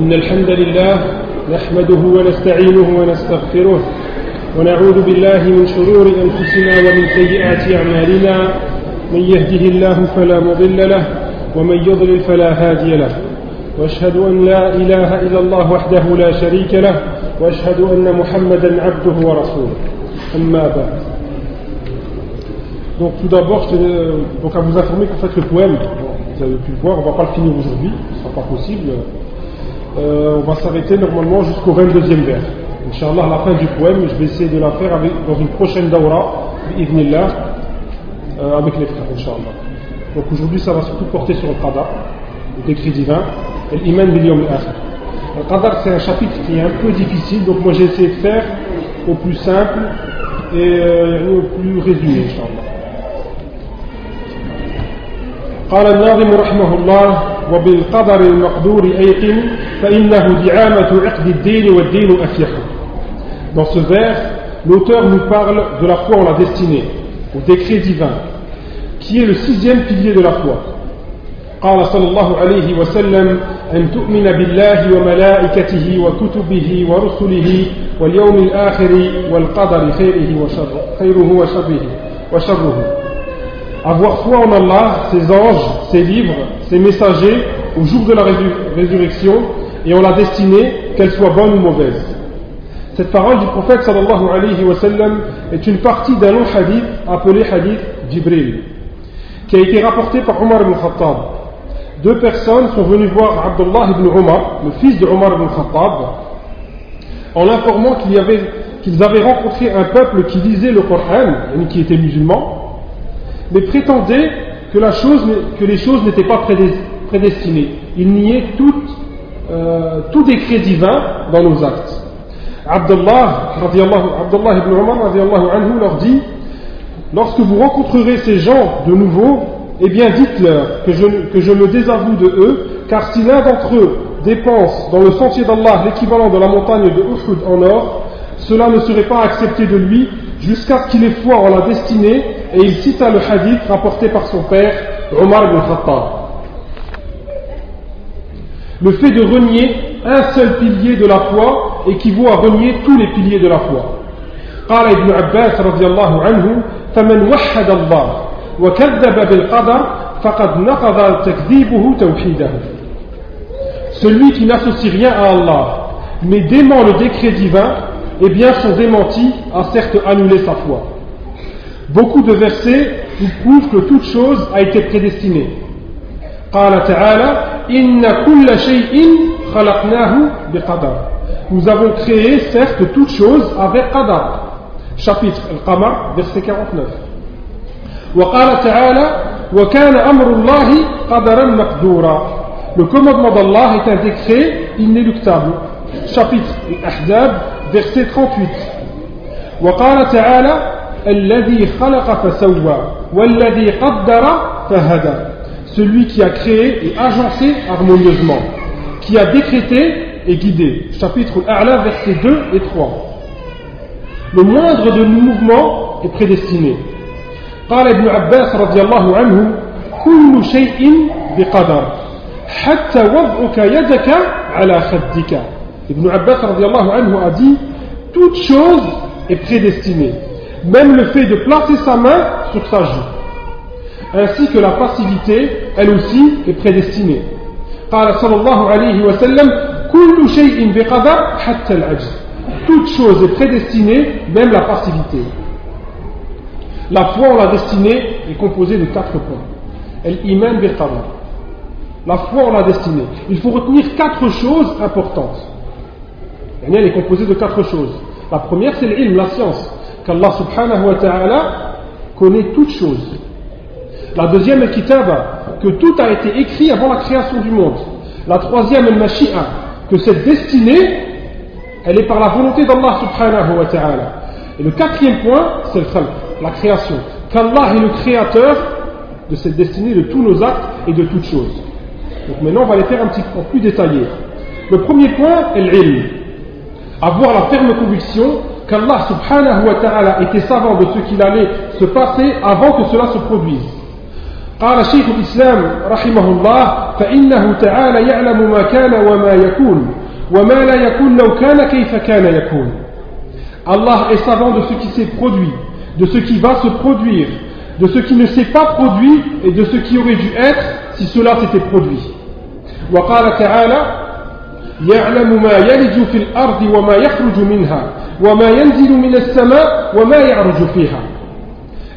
إن الحمد لله نحمده ونستعينه ونستغفره ونعوذ بالله من شرور أنفسنا ومن سيئات أعمالنا. من يهده الله فلا مضل له ومن يضلل فلا هادي له. وأشهد أن لا إله إلا الله وحده لا شريك له وأشهد أن محمدا عبده ورسوله. أما بعد. Donc tout d'abord, je tenais donc à vous informer qu'en fait le poème, vous avez pu le voir, on ne va pas le finir aujourd'hui, ce ne sera pas possible. Euh, on va s'arrêter normalement jusqu'au 22e vers. Inch'Allah, à la fin du poème, je vais essayer de la faire avec, dans une prochaine daura, bi'idnillah, euh, avec les frères, Inch'Allah. Donc aujourd'hui, ça va surtout porter sur le qadar, le décret divin, et l'iman bil yawm al-akhir. Le qadar, c'est un chapitre qui est un peu difficile, donc moi j'ai essayé de faire au plus simple et euh, au plus résumé, Inch'Allah. قال الناظم رحمه الله وبالقدر المقدور أيقن فإنه دعامة عقد الدين والدين أفيح Dans ce vers, l'auteur nous parle de la foi en la destinée, au décret divin, qui est le sixième pilier de la foi. قال صلى الله عليه وسلم أن تؤمن بالله وملائكته وكتبه ورسله واليوم الآخر والقدر خيره وشره, خيره وشره, وشره avoir foi en Allah, ses anges, ses livres, ses messagers au jour de la résurrection et en la destinée, qu'elle soit bonne ou mauvaise. Cette parole du prophète sallallahu alayhi wa sallam est une partie d'un long hadith appelé hadith Jibril, qui a été rapporté par Omar ibn Khattab. Deux personnes sont venues voir Abdullah ibn Omar, le fils de Omar ibn Khattab, en l'informant qu'ils avait, avaient rencontré un peuple qui lisait le Coran, qui était musulman, mais prétendait que, les choses n'étaient pas prédestinées. Il niait tout, euh, tout décret divin dans nos actes. Abdullah, Abdullah ibn anhu, leur dit Lorsque vous rencontrerez ces gens de nouveau, eh bien dites-leur que je, que je me désavoue de eux, car si l'un d'entre eux dépense dans le sentier d'Allah l'équivalent de la montagne de Uhud en or, cela ne serait pas accepté de lui jusqu'à ce qu'il ait foi en la destinée, et il cita le hadith rapporté par son père, Omar ibn Khattab. Le fait de renier un seul pilier de la foi équivaut à renier tous les piliers de la foi. قال ابن عباس رضي الله عنه فمن وحد الله وكذب بالقدر فقد نقض تكذيبه توحيده Celui qui n'associe rien à Allah, mais dément le décret divin, eh bien son démenti a certes annulé sa foi. Beaucoup de versets nous prouvent que toute chose a été prédestinée. قال تعالى إن كل شيء خلقناه بقدر Nous avons créé certes toute chose avec qadar. Chapitre Al-Qamar, verset 49. وقال تعالى وكان أمر الله قدرا مقدورا Le commandement d'Allah est un décret inéluctable. Chapitre Al-Ahzab, verset 38. وقال تعالى الذي خلق فسوى والذي قدر فهدى celui qui a créé et agencé harmonieusement, qui a décrété et guidé. Chapitre A'la, versets 2 et 3. Le moindre de nos mouvements est prédestiné. قال ابن عباس رضي الله عنه كل شيء بقدر حتى وضعك يدك على خدك Ibn Abbas رضي الله عنه a dit toute chose est prédestinée même le fait de placer sa main sur sa joue. Ainsi que la passivité, elle aussi, est prédestinée. Toute chose est prédestinée, même la passivité. La foi en la destinée est composée de quatre points. El-Iman Birqadar. La foi en la destinée. Il faut retenir quatre choses importantes. Elle est composée de quatre choses. La première, c'est l'ilm, la science qu'Allah subhanahu wa ta'ala connaît toutes choses la deuxième kitaba, que tout a été écrit avant la création du monde. La troisième mashia, que cette destinée, elle est par la volonté d'Allah subhanahu wa ta'ala. Et le quatrième point, c'est le khalq, la création. Qu'Allah est le créateur de cette destinée, de tous nos actes et de toutes choses. Donc maintenant, on va les faire un petit peu plus détaillés. Le premier point l'ilm. Avoir la ferme conviction qu'Allah subhanahu wa ta'ala était savant de ce qu'il allait se passer avant que cela se produise. قال شيخ الإسلام رحمه الله فإنه تعالى يعلم ما كان وما يكون وما لا يكون لو كان كيف كان يكون Allah est savant de ce qui s'est produit, de ce qui va se produire, de ce qui ne s'est pas produit et de ce qui aurait dû être si cela s'était produit. وقال تعالى يعلم ما يلج في الأرض وما يخرج منها وما ينزل من السماء وما يعرج فيها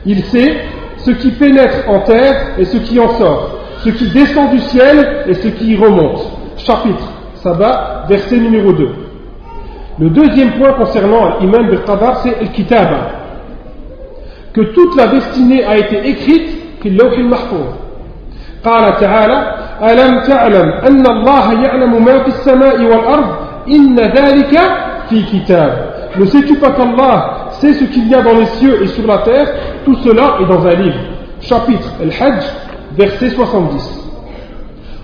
Il sait ce qui pénètre en terre et ce qui en sort, ce qui descend du ciel et ce qui y remonte. Chapitre Sabah, verset numéro 2. Le deuxième point concernant l'imam bil-qadar, c'est le kitaba. Que toute la destinée a été écrite في اللوح المحفوظ. قال تعالى: ألم تعلم أن الله يعلم ما في السماء والأرض إن ذلك في كتاب. Ne sais-tu pas qu'Allah sait ce qu'il y a dans les cieux et sur la terre Tout cela est dans un livre. Chapitre Al-Hajj, verset 70.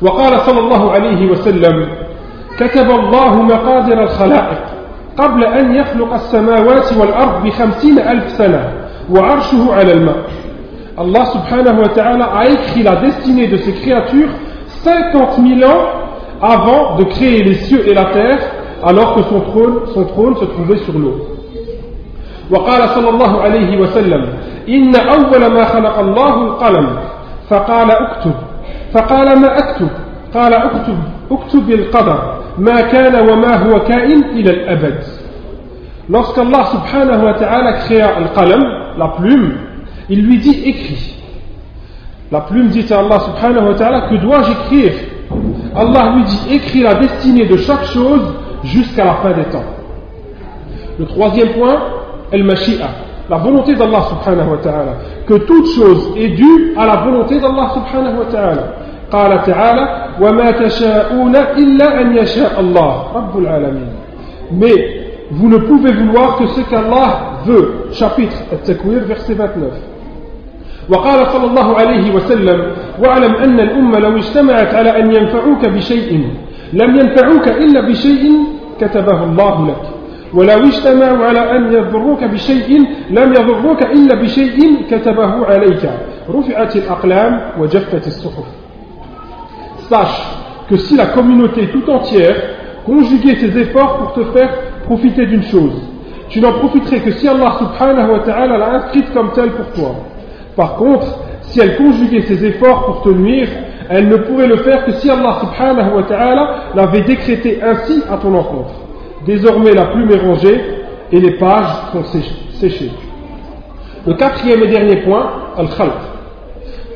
وقال صلى الله عليه وسلم كتب الله مقادر الخلائق قبل أن يخلق السماوات والأرض بخمسين ألف سنة وعرشه على الماء Allah subhanahu wa ta'ala a écrit la destinée de ces créatures 50 000 ans avant de créer les cieux et la terre alors que son trône, son trône se trouvait sur l'eau. وقال صلى الله عليه وسلم إن أول ما خلق الله القلم فقال اكتب فقال ما أكتب قال اكتب اكتب القدر ما كان وما هو كائن إلى الأبد Lorsqu'Allah subhanahu wa ta'ala créa le qalam, la plume, il lui dit écris. La plume dit à Allah subhanahu wa ta'ala que dois-je écrire Allah lui dit écris la destinée de chaque chose jusqu'à la fin des temps. Le troisième point, el-mashi'a, la volonté d'Allah subhanahu wa ta'ala, que toute chose est due à la volonté d'Allah subhanahu wa ta'ala. قال تعالى وما تشاءون إلا أن يشاء الله رب العالمين mais vous ne pouvez vouloir que ce qu'Allah veut chapitre التكوير verset 29 وقال صلى الله عليه وسلم واعلم أن الأمة لو اجتمعت على أن ينفعوك بشيء لم ينفعوك إلا بشيء كتبه الله لك ولو اجتمعوا على أن يضروك بشيء لم يضروك إلا بشيء كتبه عليك رفعت الأقلام وجفت الصحف Sache que si la communauté tout entière conjuguait ses efforts pour te faire profiter d'une chose, tu n'en profiterais que si Allah subhanahu wa ta'ala l'a inscrite comme telle pour toi. Par contre, si elle conjuguait ses efforts pour te nuire, elle ne pourrait le faire que si Allah subhanahu wa ta'ala l'avait décrété ainsi à ton encontre. Désormais, la plume est rangée et les pages sont séchées. Le quatrième et dernier point, Al-Khalq.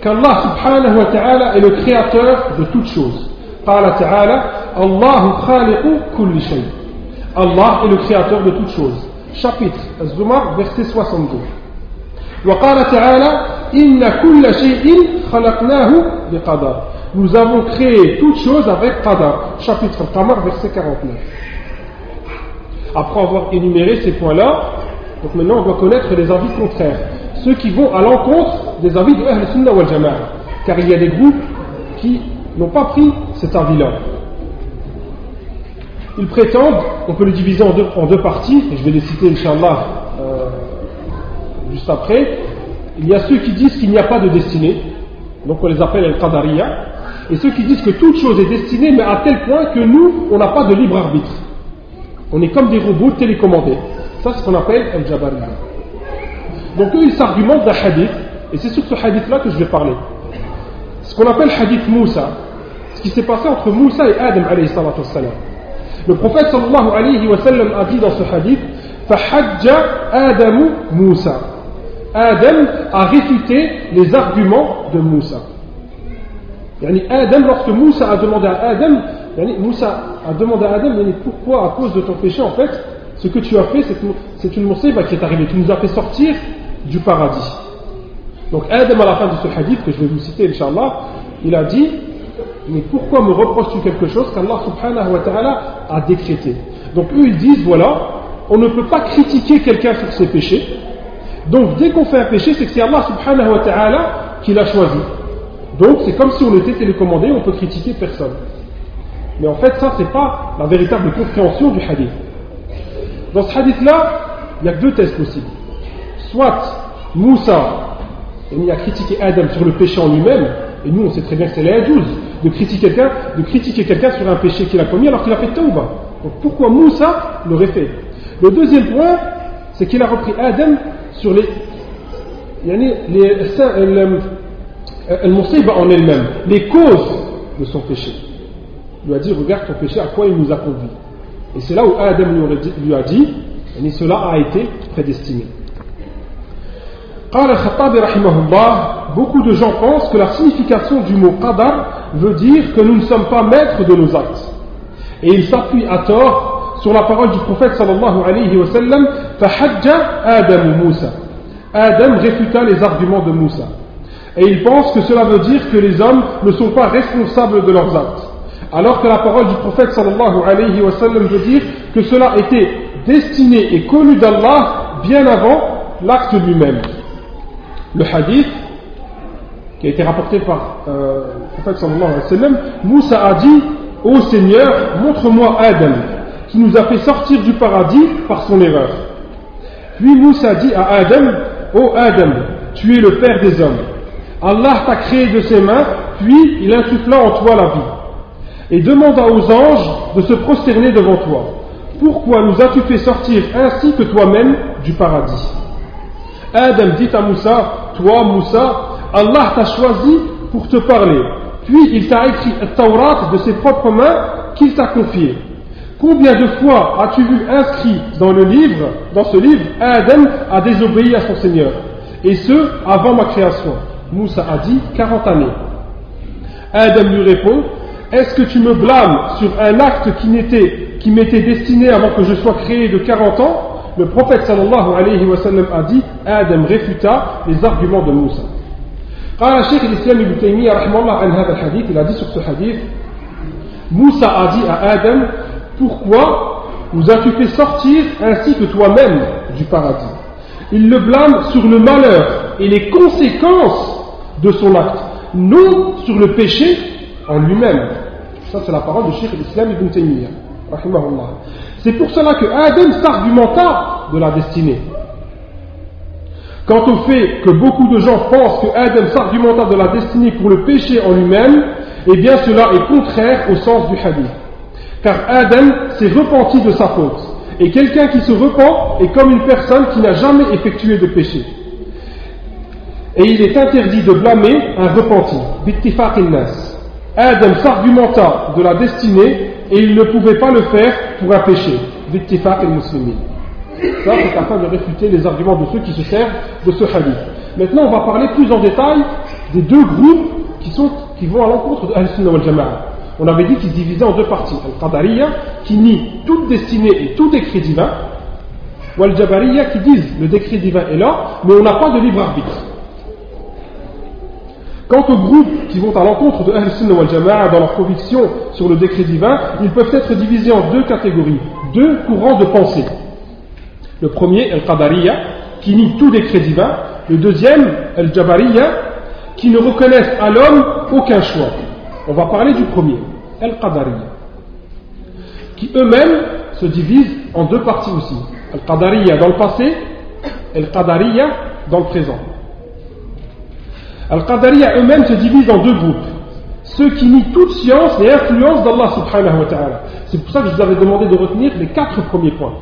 Qu'Allah subhanahu wa ta'ala est le créateur de toutes choses. Qala ta'ala, Allahu. Allah est le créateur de toutes choses. Chapitre, Zumar, verset 62. وقال تعالى إن كل شيء خلقناه بقدر Nous avons créé toutes choses avec qadar. Chapitre Al-Qamar, verset 49. Après avoir énuméré ces points-là, donc maintenant on doit connaître les avis contraires. Ceux qui vont à l'encontre des avis de Ahl Sunnah wal Jama'a. Car il y a des groupes qui n'ont pas pris cet avis-là. Ils prétendent, on peut le diviser en deux, en deux parties, et je vais les citer, Inch'Allah, euh, juste après. Il y a ceux qui disent qu'il n'y a pas de destinée, donc on les appelle Al-Qadariya, et ceux qui disent que toute chose est destinée, mais à tel point que nous, on n'a pas de libre arbitre. On est comme des robots télécommandés. Ça, c'est ce qu'on appelle Al-Jabariya. Donc eux, ils s'argumentent d'un hadith, et c'est sur ce hadith-là que je vais parler. Ce qu'on appelle hadith Moussa, ce qui s'est passé entre Moussa et Adam, alayhi wassalam. Le prophète sallallahu alayhi wa sallam a dit dans ce hadith Fahajja Adamu Moussa. Adam a réfuté les arguments de Moussa. Yani Adam, lorsque Moussa a demandé à Adam, yani Moussa a demandé à Adam pourquoi, à cause de ton péché, en fait, ce que tu as fait, c'est une musiba qui est arrivée. Tu nous as fait sortir du paradis. Donc Adam, à la fin de ce hadith, que je vais vous citer, Inch'Allah, il a dit mais pourquoi me reproches-tu quelque chose qu'Allah subhanahu wa ta'ala a décrété? Donc eux ils disent voilà, on ne peut pas critiquer quelqu'un sur ses péchés. Donc dès qu'on fait un péché, c'est que c'est Allah subhanahu wa ta'ala qui l'a choisi. Donc c'est comme si on était télécommandé, on peut critiquer personne. Mais en fait, ça, c'est pas la véritable compréhension du hadith. Dans ce hadith-là, il y a deux thèses possibles. Soit Moussa, il a critiqué Adam sur le péché en lui-même, et nous on sait très bien que c'est la de critiquer quelqu'un, de critiquer quelqu'un sur un péché qu'il a commis alors qu'il a fait tauba. Donc pourquoi Moussa l'aurait fait? Le deuxième point, c'est qu'il a repris Adam sur les, les, les, en elle-même, les causes de son péché. Il lui a dit, regarde ton péché, à quoi il nous a conduit. Et c'est là où Adam lui a dit, et cela a été prédestiné. beaucoup de gens pensent que la signification du mot qadar veut dire que nous ne sommes pas maîtres de nos actes. Et ils s'appuient à tort sur la parole du prophète sallallahu alayhi wa sallam Adam Moussa. Adam réfuta les arguments de Moussa. Et ils pensent que cela veut dire que les hommes ne sont pas responsables de leurs actes. Alors que la parole du prophète sallallahu alayhi wa sallam veut dire que cela était destiné et connu d'Allah bien avant l'acte lui-même. Le hadith qui a été rapporté par euh, le prophète sallallahu alayhi wa sallam, Moussa a dit Ô Seigneur, montre-moi Adam, qui nous a fait sortir du paradis par son erreur. Puis Moussa dit à Adam Ô Adam, tu es le père des hommes. Allah t'a créé de ses mains, puis il insuffla en toi la vie. Et demanda aux anges de se prosterner devant toi. Pourquoi nous as-tu fait sortir ainsi que toi-même du paradis? Adam dit à Moussa, toi Moussa, Allah t'a choisi pour te parler. Puis il t'a écrit Taurat de ses propres mains qu'il t'a confié. Combien de fois as-tu vu inscrit dans le livre, dans ce livre, Adam a désobéi à son Seigneur Et ce, avant ma création. Moussa a dit 40 années. Adam lui répond Est-ce que tu me blâmes sur un acte qui qui m'était destiné avant que je sois créé de 40 ans Le prophète sallallahu alayhi wa sallam a dit Adam réfuta les arguments de Moussa. قال الشيخ الإسلام ابن تيمية رحمه الله عن هذا الحديث il a dit sur ce hadith Moussa pourquoi nous as-tu fait sortir ainsi que toi-même du paradis? Il le blâme sur le malheur et les conséquences de son acte non sur le péché en lui-même. Ça c'est la parole de Sheikh l'Islam ibn Taymiyyah c'est pour cela que Adam s'argumenta de la destinée. Quant au fait que beaucoup de gens pensent que Adam s'argumenta de la destinée pour le péché en lui-même, eh bien cela est contraire au sens du hadith. Car Adam s'est repenti de sa faute. Et quelqu'un qui se repent est comme une personne qui n'a jamais effectué de péché. Et il est interdit de blâmer un repenti. Adam s'argumenta de la destinée et il ne pouvait pas le faire pour un péché. Ça, c'est afin de réfuter les arguments de ceux qui se servent de ce hadith. Maintenant, on va parler plus en détail des deux groupes qui, vont à l'encontre de Al-Sunnah wal Jama'a. On avait dit qu'ils se divisaient en deux parties. Al-Qadariya, qui nie toute destinée et tout décret divin, ou Al-Jabariya, qui disent le décret divin est là, mais on n'a pas de libre arbitre. Quant aux groupes qui vont à l'encontre de Al-Sunnah wal Jama'a dans leur conviction sur le décret divin, ils peuvent être divisés en deux catégories, deux courants de pensée. Le premier, Al-Qadariya, qui nie tout décret divin. Le deuxième, Al-Jabariya, qui ne reconnaissent à l'homme aucun choix. On va parler du premier, Al-Qadariya, qui eux-mêmes se divisent en deux parties aussi. Al-Qadariya dans le passé, Al-Qadariya dans le présent. Al-Qadariya eux-mêmes se divisent en deux groupes. Ceux qui nient toute science et influence d'Allah subhanahu wa ta'ala. C'est pour ça que je vous avais demandé de retenir les quatre premiers points.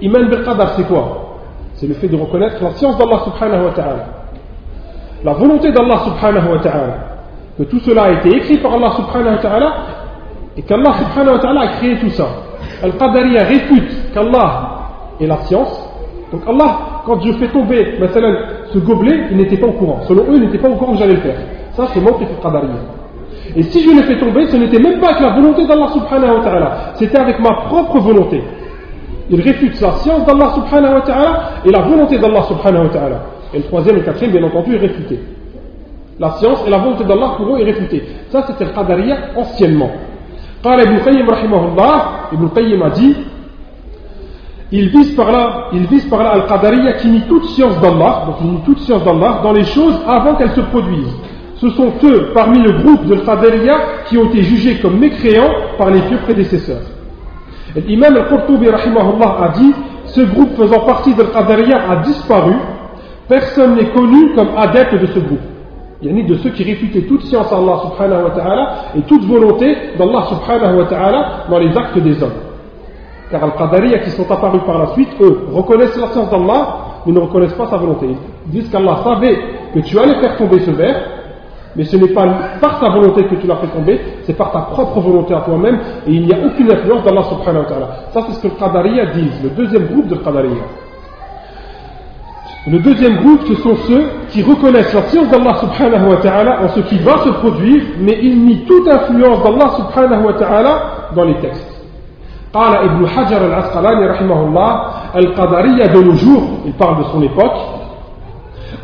L'iman bil qadar, c'est quoi? C'est le fait de reconnaître la science d'Allah subhanahu wa ta'ala. La volonté d'Allah subhanahu wa ta'ala. Que tout cela a été écrit par Allah subhanahu wa ta'ala et qu'Allah subhanahu wa ta'ala a créé tout ça. Al-Qadariya réfute qu'Allah est la science. Donc Allah, quand je fais tomber maintenant, ce gobelet, il n'était pas au courant. Selon eux, il n'était pas au courant que j'allais le faire. Ça, c'est mon Qadariya. Et si je l'ai fait tomber, ce n'était même pas avec la volonté d'Allah subhanahu wa ta'ala. C'était avec ma propre volonté il réfute la science d'Allah subhanahu wa ta'ala et la volonté d'Allah subhanahu wa ta'ala. Et le troisième et le quatrième, bien entendu, est réfuté. La science et la volonté d'Allah pour eux est réfutée. Ça, c'était le Qadariya anciennement. Qala Ibn Qayyim rahimahullah, Ibn Qayyim a dit il vise par là, al-Khadaria qui nie toute science d'Allah, donc il toute science d'Allah dans les choses avant qu'elles se produisent. Ce sont eux, parmi le groupe de Al-Qadariya, qui ont été jugés comme mécréants par les vieux prédécesseurs. L'imam Al-Qurtubi a dit ce groupe faisant partie de Al-Qadariya a disparu, personne n'est connu comme adepte de ce groupe yani de ceux qui réfutaient toute science Allah subhanahu wa ta'ala et toute volonté d'Allah subhanahu wa ta'ala dans les actes des hommes. Car Al-Qadariya qui sont apparus par la suite, eux, reconnaissent la science d'Allah, mais ne reconnaissent pas sa volonté. Ils disent qu'Allah savait que tu allais faire tomber ce verre, mais ce n'est pas par ta volonté que tu l'as fait tomber, c'est par ta propre volonté à toi-même, et il n'y a aucune influence d'Allah subhanahu wa ta'ala. Ça c'est ce que le Qadariya disent, le deuxième groupe de Qadariya. Le deuxième groupe, ce sont ceux qui reconnaissent la science d'Allah subhanahu wa ta'ala en ce qui va se produire, mais ils nient toute influence d'Allah subhanahu wa ta'ala dans les textes. قال ابن حجر العسقلاني رحمه الله القدرية de nos jours, il parle de son époque,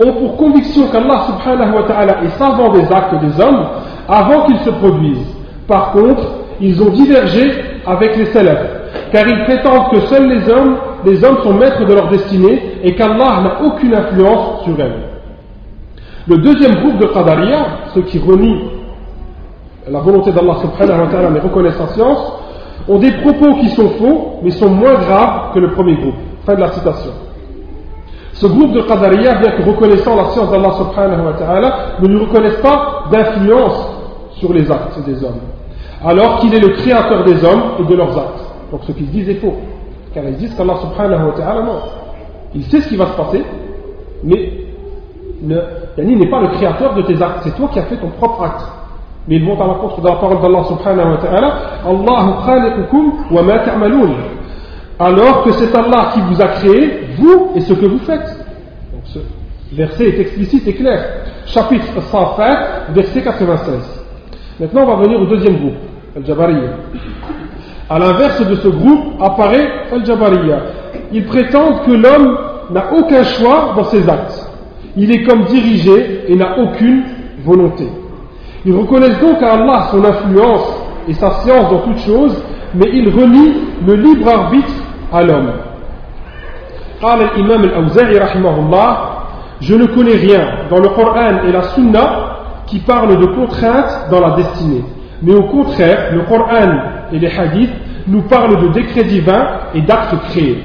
ont pour conviction qu'Allah subhanahu wa ta'ala est savant des actes des hommes avant qu'ils se produisent. Par contre, ils ont divergé avec les salafs, car ils prétendent que seuls les hommes, les hommes sont maîtres de leur destinée et qu'Allah n'a aucune influence sur elles. Le deuxième groupe de Qadariya, ceux qui renient la volonté d'Allah subhanahu wa ta'ala mais reconnaissent sa science, ont des propos qui sont faux mais sont moins graves que le premier groupe. Fin de la citation. Ce groupe de Qadariya, bien que reconnaissant la science d'Allah subhanahu wa ne lui reconnaissent pas d'influence sur les actes des hommes, alors qu'il est le créateur des hommes et de leurs actes. Donc ce qu'ils disent est faux, car ils disent qu'Allah subhanahu wa ta'ala, non. Il sait ce qui va se passer, mais Yani n'est pas le créateur de tes actes, c'est toi qui as fait ton propre acte. Mais ils vont à l'encontre de la parole d'Allah subhanahu wa ta'ala, Allahu khaliqukum wa ma ta'maloun alors que c'est Allah qui vous a créé, vous et ce que vous faites. Donc ce verset est explicite et clair. Chapitre 105, verset 96. Maintenant, on va venir au deuxième groupe, Al-Jabariya. À l'inverse de ce groupe apparaît Al-Jabariya. Ils prétendent que l'homme n'a aucun choix dans ses actes. Il est comme dirigé et n'a aucune volonté. Ils reconnaissent donc à Allah son influence et sa science dans toutes choses, mais ils renient le libre arbitre à l'homme. قال الإمام الأوزاعي رحمه الله Je ne connais rien dans le Coran et la Sunna qui parlent de contraintes dans la destinée. Mais au contraire, le Coran et les hadiths nous parlent de décrets divins et d'actes créés.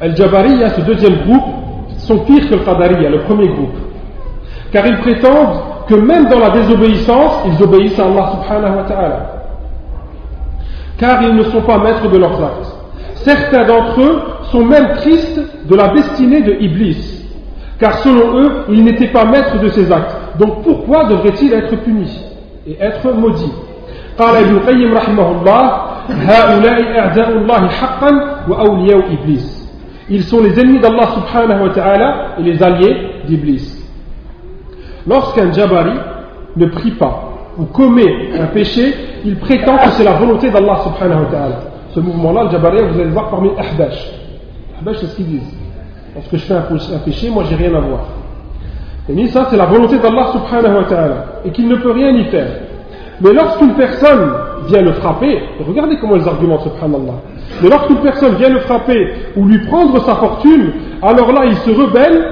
Al-Jabariya, ce deuxième groupe, sont pires que le Qadariya, le premier groupe. Car ils prétendent que même dans la désobéissance, ils obéissent à Allah subhanahu wa ta'ala. Car ils ne sont pas maîtres de leurs actes. Certains d'entre eux sont même tristes de la destinée de Iblis, car selon eux, il n'était pas maître de ses actes. Donc pourquoi devrait-il être puni et être maudit قال ابن القيم رحمه الله هؤلاء أعداء الله حقا وأولياء إبليس Ils sont les ennemis d'Allah subhanahu wa ta'ala et les alliés d'Iblis. Lorsqu'un Jabari ne prie pas ou commet un péché, il prétend que c'est la volonté d'Allah subhanahu wa ta'ala. ce mouvement-là, le Jabariya, vous allez le voir parmi Ahbash. Ahbash, c'est ce qu'ils disent. Lorsque je fais un, péché, moi j'ai rien à voir. Et ça, c'est la volonté d'Allah subhanahu wa ta'ala. Et qu'il ne peut rien y faire. Mais lorsqu'une personne vient le frapper, regardez comment ils argumentent, subhanallah. Mais lorsqu'une personne vient le frapper ou lui prendre sa fortune, alors là, il se rebelle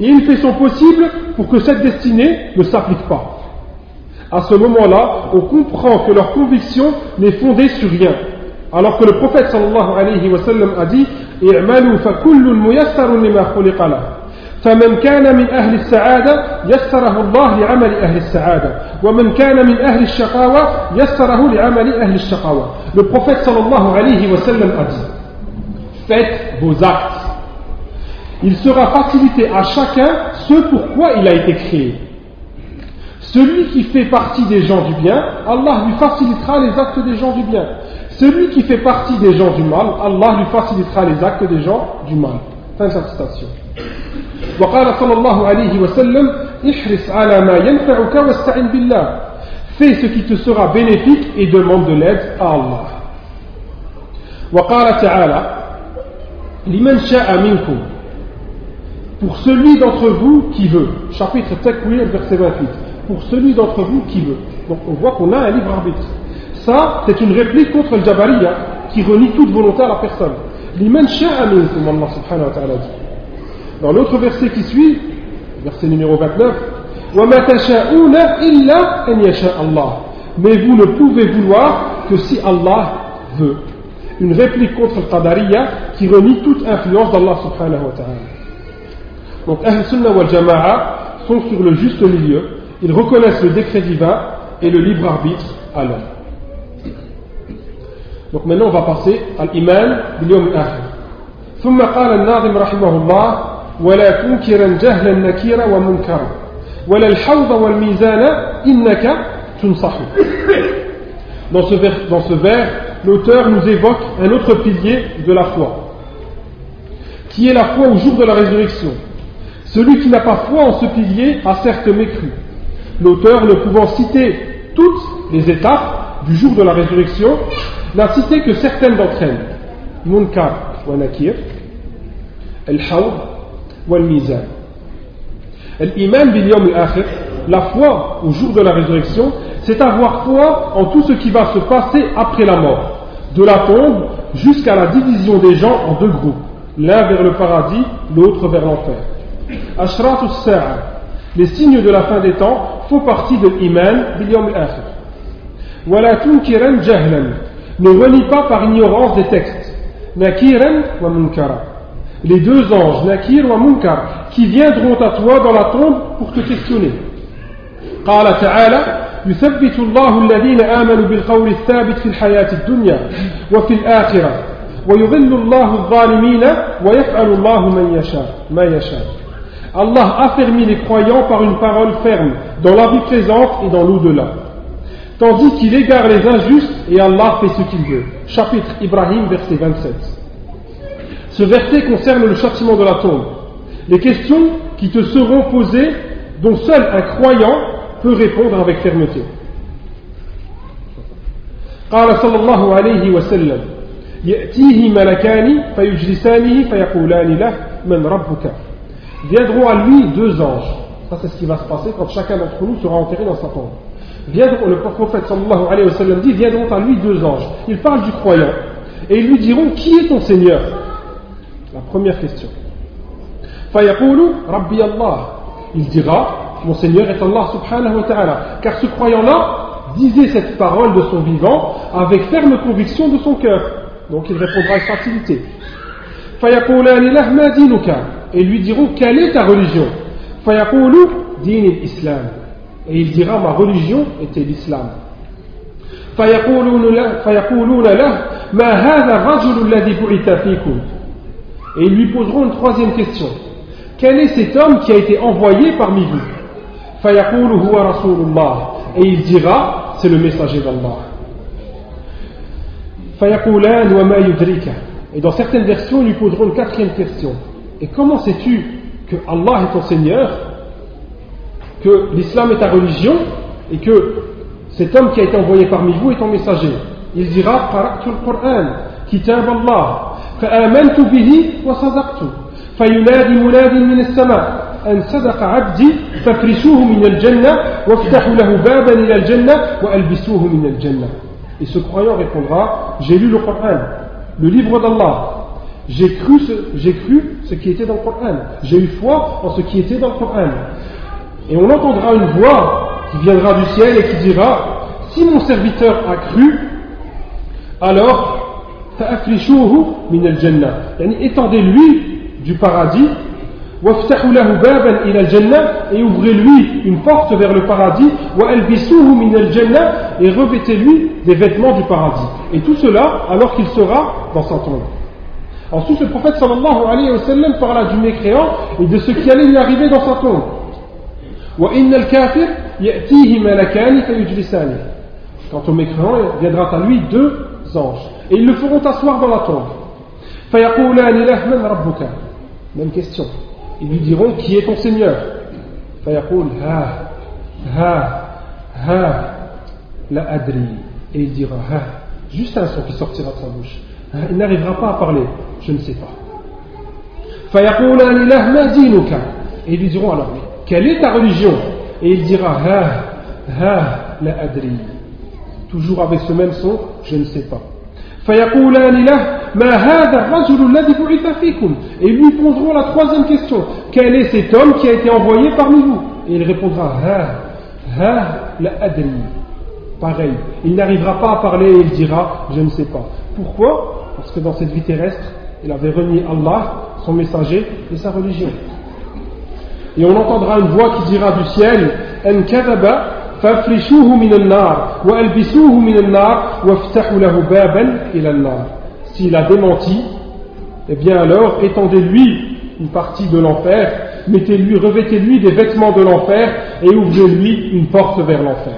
et il fait son possible pour que cette destinée ne s'applique pas. À ce moment-là, on comprend que leur conviction n'est fondée sur rien. Alors que le prophète sallallahu alayhi wa sallam a dit « I'malu fa kullun muyassarun » فمن كان من أهل السعادة يسره الله لعمل أهل السعادة ومن كان من أهل الشقاوة يسره لعمل أهل الشقاوة Le prophète sallallahu alayhi wa sallam a dit Faites vos actes. Il sera facilité à chacun ce pourquoi il a été créé. Celui qui fait partie des gens du bien, Allah lui facilitera les actes des gens du bien. Celui qui fait partie des gens du mal, Allah lui facilitera les actes des gens du mal. Fin de cette citation. وقال صلى الله عليه وسلم احرص على ما ينفعك واستعن بالله fais ce qui te sera bénéfique et demande de l'aide à Allah وقال تعالى لمن شاء منكم pour celui d'entre vous qui veut chapitre Takwir verset 28 pour celui d'entre vous qui veut donc on voit qu'on a un libre arbitre ça, c'est une réplique contre le Jabariya qui renie toute volonté à la personne. Liman sha'a comme Allah subhanahu wa ta'ala dit. Dans l'autre verset qui suit, verset numéro 29, وَمَا تَشَاءُونَ إِلَّا أَنْ يَشَاءَ اللَّهِ Mais vous ne pouvez vouloir que si Allah veut. Une réplique contre le Qadariya qui renie toute influence d'Allah subhanahu wa ta'ala. Donc, Ahl Sunnah wal Jama'a sont sur le juste milieu, ils reconnaissent le décret divin et le libre arbitre à l'homme. Donc maintenant on va passer à l'iman باليوم الآخر ثم قال الناظم رحمه الله ولا تنكرا جهلا نكيرا ومنكرا ولا الحوض والميزان إنك تنصح dans ce, vers, dans ce vers, l'auteur nous évoque un autre pilier de la foi, qui est la foi au jour de la résurrection. Celui qui n'a pas foi en ce pilier a certes mécru. L'auteur, ne pouvant citer toutes les étapes du jour de la résurrection, n'a cité que certaines d'entre elles. Munkar wa nakir, al-hawd L'iman bil yawm al-akhir, la foi au jour de la résurrection, c'est avoir foi en tout ce qui va se passer après la mort, de la tombe jusqu'à la division des gens en deux groupes, l'un vers le paradis, l'autre vers l'enfer. Ashrat saa les signes de la fin des temps font partie de l'iman tunkiran jahlan, ne renie pas par ignorance des textes. Wa munkara Les deux anges, Nakir wa Munkar, qui viendront à toi dans la tombe pour te questionner. قال تعالى يثبت الله الذين آمنوا بالقول الثابت في الحياة الدنيا وفي الآخرة ويضل الله الظالمين ويفعل الله من يشاء ما يشاء Allah affermit les croyants par une parole ferme dans la vie présente et dans l'au-delà. Tandis qu'il égare les injustes et Allah fait ce qu'il veut. Chapitre Ibrahim, verset 27. Ce verset concerne le châtiment de la tombe. Les questions qui te seront posées, dont seul un croyant peut répondre avec fermeté. قال صلى الله عليه وسلم يأتيه ملكان فيجلسانه فيقولان له من ربك Viendront à lui deux anges. Ça c'est ce qui va se passer quand chacun d'entre nous sera enterré dans sa tombe. Viendront, le prophète sallallahu alayhi wa sallam dit viendront à lui deux anges. Ils parlent du croyant et ils lui diront qui est ton Seigneur La première question. فيقول ربي Allah. Il dira mon Seigneur est Allah subhanahu wa ta'ala. Car ce croyant-là disait cette parole de son vivant avec ferme conviction de son cœur. Donc il répondra avec facilité. Et lui diront quelle est ta religion islam. Et il dira ma religion était l'islam. et ils lui poseront une troisième question. Quel est cet homme qui a été envoyé parmi vous Et il dira, c'est le messager d'Allah. Et dans certaines versions, ils lui poseront une quatrième question. Et comment sais-tu que Allah est ton Seigneur, que l'islam est ta religion, et que cet homme qui a été envoyé parmi vous est ton messager? Il dira, Qur'an, Kitab Allah, فآمنت به وصدقت فينادي مناد من السماء أن صدق عبدي فافرشوه من الجنة وافتحوا له بابا إلى الجنة وألبسوه من الجنة Et ce croyant répondra J'ai lu le Coran, le livre d'Allah. J'ai cru, ce, j'ai cru ce qui était dans le Coran. J'ai eu foi en ce qui était dans le Coran. Et on entendra une voix qui viendra du ciel et qui dira Si mon serviteur a cru, alors min al-jannah. Étendez-lui du paradis. et ouvrez-lui une porte vers le paradis. et revêtez-lui des vêtements du paradis. Et tout cela alors qu'il sera dans sa tombe. Ensuite le prophète sallallahu alayhi wa sallam parla du mécréant et de ce qui allait lui arriver dans sa tombe. quant au mécréant viendra à lui deux et ils le feront asseoir dans la tombe. Même question. Ils lui diront Qui est ton Seigneur? Ha, ha, ha, la. Et il dira ha. Juste un son qui sortira de sa bouche. Il n'arrivera pas à parler. Je ne sais pas. Et ils lui diront alors, mais quelle est ta religion? Et il dira, ha, ha, la adri toujours avec ce même son, je ne sais pas. Et lui pondront la troisième question Quel est cet homme qui a été envoyé parmi vous? Et il répondra la. Pareil, il n'arrivera pas à parler et il dira Je ne sais pas. Pourquoi? Parce que dans cette vie terrestre, il avait renié Allah, son messager et sa religion. Et on entendra une voix qui dira du ciel En kadaba fafrishuhu min al-nar wa albisuhu min al-nar waftahu lahu baban ila al-nar. S'il a démenti, eh bien alors étendez-lui une partie de l'enfer, mettez-lui, revêtez-lui des vêtements de l'enfer et ouvrez-lui une porte vers l'enfer.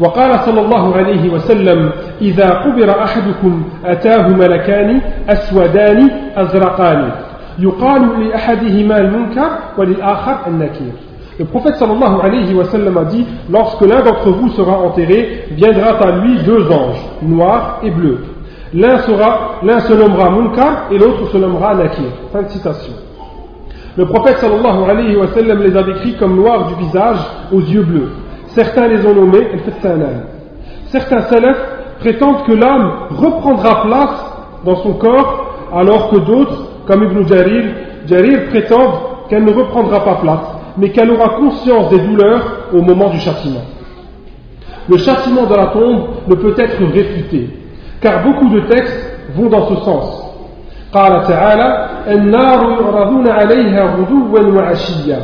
وقال صلى الله عليه وسلم إذا قبر أحدكم أتاه ملكان أسودان أزرقان يقال لأحدهما المنكر وللآخر النكير le prophète sallallahu alayhi wa sallam a dit Lorsque l'un d'entre vous sera enterré, viendra à lui deux anges, noirs et bleus. L'un se nommera Munkar et l'autre se nommera Nakir. Fin de citation. Le prophète sallallahu alayhi wa sallam les a décrits comme noirs du visage aux yeux bleus. Certains les ont nommés al Certains salafs prétendent que l'âme reprendra place dans son corps alors que d'autres, comme Ibn Jarir, Jarir prétendent qu'elle ne reprendra pas place, mais qu'elle aura conscience des douleurs au moment du châtiment. Le châtiment de la tombe ne peut être réfuté, car beaucoup de textes vont dans ce sens. قال تعالى النار يعرضون عليها غدوا وعشيا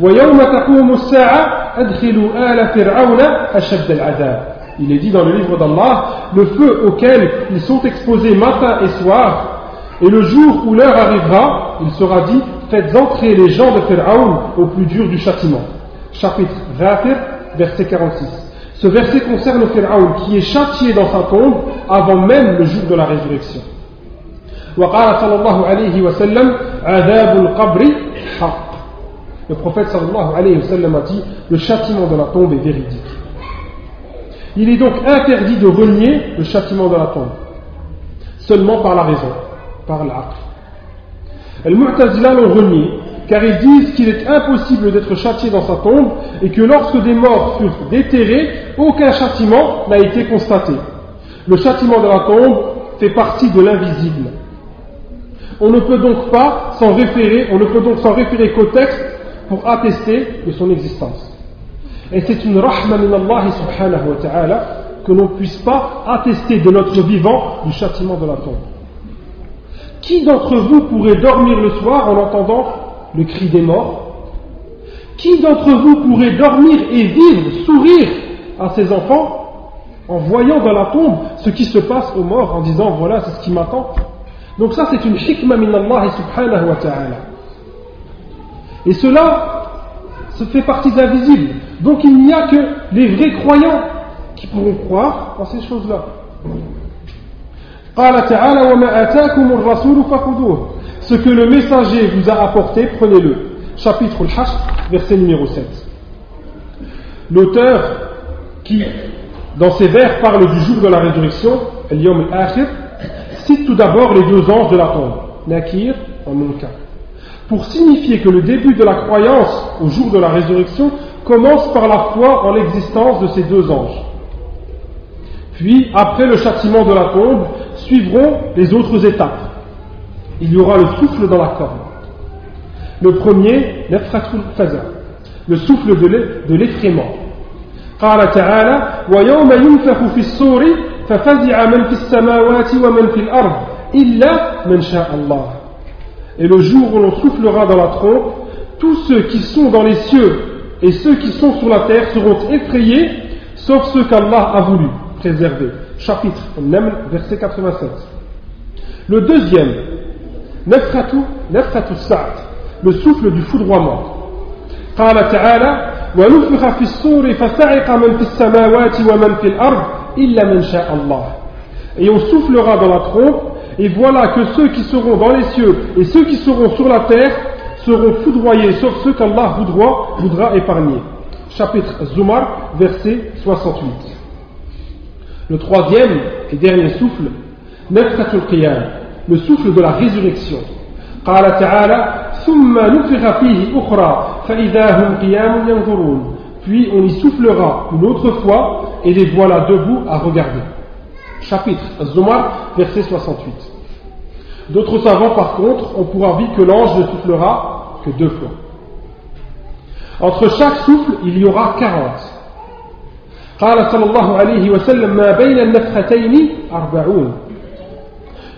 ويوم تقوم الساعة أدخلوا آل فرعون أشد العذاب Il est dit dans le livre d'Allah, le feu auquel ils sont exposés matin et soir, et le jour où l'heure arrivera, il sera dit, faites entrer les gens de Pharaon au plus dur du châtiment. Chapitre 20, verset 46. Ce verset concerne Pharaon qui est châtié dans sa tombe avant même le jour de la résurrection. Le prophète sallallahu alayhi wa sallam a dit Le châtiment de la tombe est véridique. Il est donc interdit de renier le châtiment de la tombe, seulement par la raison, par l'acte. Les Mu'tazila l'ont renié, car ils disent qu'il est impossible d'être châtié dans sa tombe et que lorsque des morts furent déterrés, aucun châtiment n'a été constaté. Le châtiment de la tombe fait partie de l'invisible. On ne peut donc pas s'en référer, on ne peut donc s'en référer qu'au texte pour attester de son existence. Et c'est une rahma min Allah subhanahu wa ta'ala que l'on ne puisse pas attester de notre vivant du châtiment de la tombe. Qui d'entre vous pourrait dormir le soir en entendant le cri des morts? Qui d'entre vous pourrait dormir et vivre, sourire à ses enfants en voyant dans la tombe ce qui se passe aux morts en disant voilà c'est ce qui m'attend? Donc ça c'est une hikmah min Allah subhanahu wa ta'ala. Et cela se fait partie d'invisible. Donc il n'y a que les vrais croyants qui pourront croire en ces choses-là. Ce que le messager vous a apporté, prenez-le. Chapitre Al-Hashr, verset numéro 7. L'auteur qui, dans ses vers, parle du jour de la résurrection, al-Akhir, cite tout d'abord les deux anges de la tombe, Nakir en Munkar pour signifier que le début de la croyance au jour de la résurrection commence par la foi en l'existence de ces deux anges. Puis, après le châtiment de la tombe, suivront les autres étapes. Il y aura le souffle dans la corne. Le premier, le souffle de l'effraiement. قال تعالى ويوم ينفخ في الصور ففزع من في السماوات ومن في الأرض إلا من شاء الله et le jour où l'on soufflera dans la trompe, tous ceux qui sont dans les cieux et ceux qui sont sur la terre seront effrayés, sauf ceux qu'Allah a voulu préserver. Chapitre Naml, verset 87. Le deuxième, Nefratu, Nefratu Sa'd, le souffle du foudroiement. قال تعالى ونفخ في الصور فصعق من في السماوات ومن في الأرض إلا من شاء الله et on soufflera dans la trompe et voilà que ceux qui seront dans les cieux et ceux qui seront sur la terre seront foudroyés, sauf ceux qu'Allah voudra, voudra épargner. Chapitre Zumar, verset 68. Le troisième et dernier souffle, Nefratul Qiyam, le souffle de la résurrection. قال تعالى ثم نفخ فيه أخرى فإذا هم قيام ينظرون puis on y soufflera une autre fois et les voilà debout à regarder chapitre Zomar, verset 68. D'autres savants, par contre, ont pour avis que l'ange ne soufflera que deux fois. Entre chaque souffle, il y aura 40. قال صلى الله عليه وسلم ما بين النفختين أربعون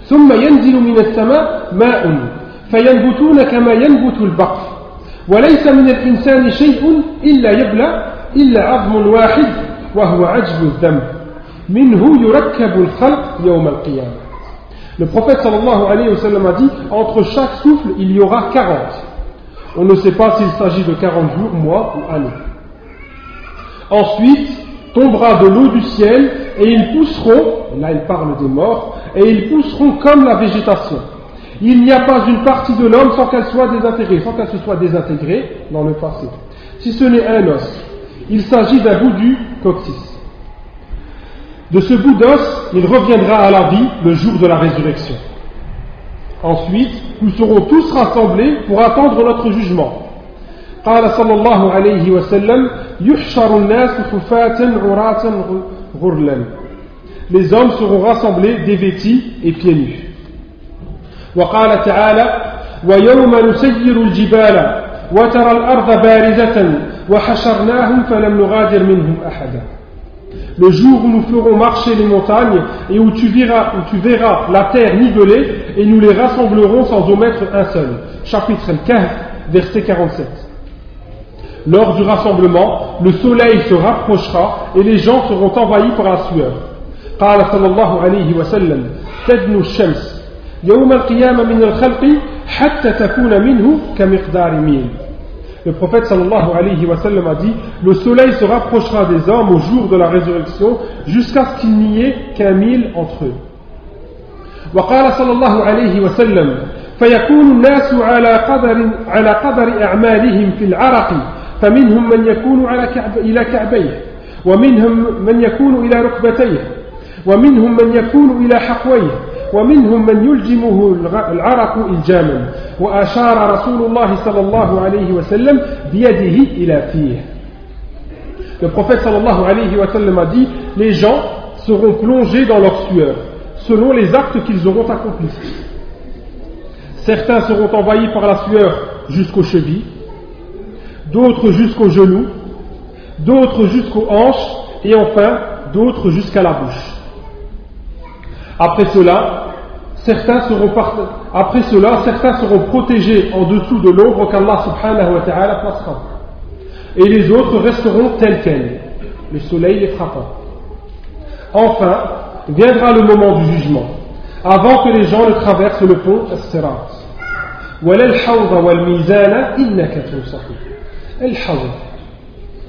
ثم ينزل من السماء ماء فينبتون كما ينبت البقر وليس من الإنسان شيء إلا يبلى إلا عظم واحد وهو عجب الذنب منه يركب الخلق يوم القيامة Le prophète sallallahu alayhi wa sallam a dit entre chaque souffle il y aura 40. On ne sait pas s'il s'agit de 40 jours, mois ou années. Ensuite, tombera de l'eau du ciel et ils pousseront, là il parle des morts, et ils pousseront comme la végétation. Il n'y a pas une partie de l'homme sans qu'elle soit désintégrée, sans qu'elle se soit désintégrée dans le passé. Si ce n'est un os, il s'agit d'un bout du coccyx. De ce bout d'os, il reviendra à la vie le jour de la résurrection. Ensuite, nous serons tous rassemblés pour attendre notre jugement. قال صلى الله عليه وسلم يحشر الناس حفاة عراة غرلا Les hommes seront rassemblés dévêtis et pieds nus. وقال تعالى ويوم نسير الجبال وترى الأرض بارزة وحشرناهم فلم نغادر منهم أحدا le jour où nous ferons marcher les montagnes et où tu verras, où tu verras la terre nivelée et nous les rassemblerons sans omettre un seul. Chapitre 15, verset 47. Lors du rassemblement, le soleil se rapprochera et les gens seront envahis par la sueur. قال صلى الله عليه وسلم تدنو الشمس يوم القيامة من الخلق حتى تكون منه كمقدار ميل le prophète sallallahu alayhi wa sallam a dit Le soleil se rapprochera des hommes au jour de la résurrection jusqu'à ce qu'il n'y ait qu'un mille entre eux. وقال صلى الله عليه وسلم فيكون الناس على قدر على قدر أعمالهم في العرق فمنهم من يكون على كعب إلى كعبيه ومنهم من يكون إلى ركبتيه ومنهم من يكون إلى حقويه ومنهم من يلجمه العرق إلجاما وأشار رسول الله صلى الله عليه وسلم بيده إلى فيه Le prophète sallallahu alayhi wa sallam a dit Les gens seront plongés dans leur sueur, selon les actes qu'ils auront accomplis. Certains seront envahis par la sueur jusqu'aux chevilles, d'autres jusqu'aux genoux, d'autres jusqu'aux hanches, et enfin d'autres jusqu'à la bouche. Après cela, certains seront protégés en dessous de l'ombre qu'Allah subhanahu wa ta'ala placera. Et les autres resteront tels quels, le soleil les frappant. Enfin, viendra le moment du jugement, avant que les gens ne traversent le pont As-Sirat.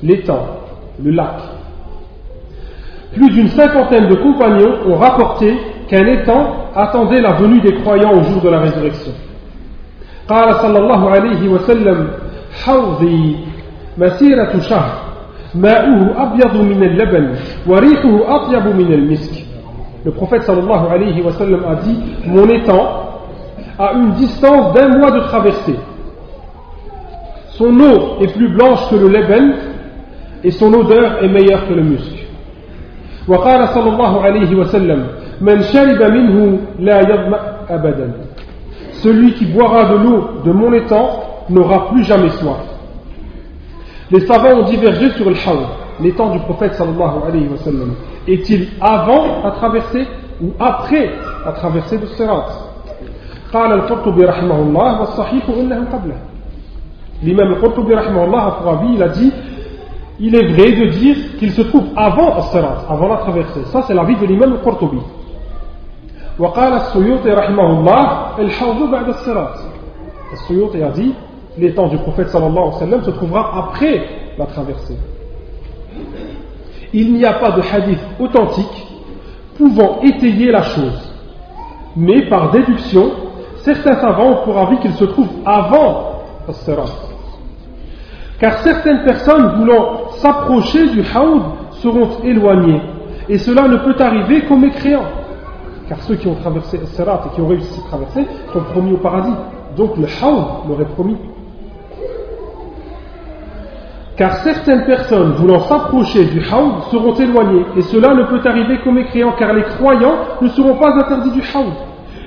l'étang, le lac. Plus d'une cinquantaine de compagnons ont rapporté qu'un étang attendait la venue des croyants au jour de la résurrection. قال صلى الله عليه وسلم حوضي مسيرة شهر ماؤه أبيض من اللبن وريحه أطيب من المسك Le prophète sallallahu alayhi wa sallam a dit Mon étang a une distance d'un mois de traversée. Son eau est plus blanche que le leben et son odeur est meilleure que le musc. وقال صلى الله عليه وسلم celui qui boira de l'eau de mon étang n'aura plus jamais soif. Les savants ont divergé sur le hawl, l'étang du prophète sallallahu alayhi wa sallam. Est-il avant à traverser ou après à traverser le Sirat قال القرطبي رحمه الله والصحيح إنه قبله L'imam al-Qurtubi il a dit il est vrai de dire qu'il se trouve avant As-Sirat, avant la traversée. Ça, c'est l'avis de l'imam al-Qurtubi. وقال السيوطي رحمه الله الحوض بعد الصراط السيوطي a dit l'étang du prophète sallallahu alayhi wa sallam se trouvera après la traversée il n'y a pas de hadith authentique pouvant étayer la chose mais par déduction certains savants ont pour avis qu'il se trouve avant As-Sirat car certaines personnes voulant s'approcher du haoud seront éloignées et cela ne peut arriver qu'aux mécréants car ceux qui ont traversé Sirat et qui ont réussi à traverser sont promis au paradis. Donc le Haoud leur est promis. Car certaines personnes voulant s'approcher du Haoud seront éloignées, et cela ne peut arriver qu'aux mécréants, car les croyants ne seront pas interdits du Haoud.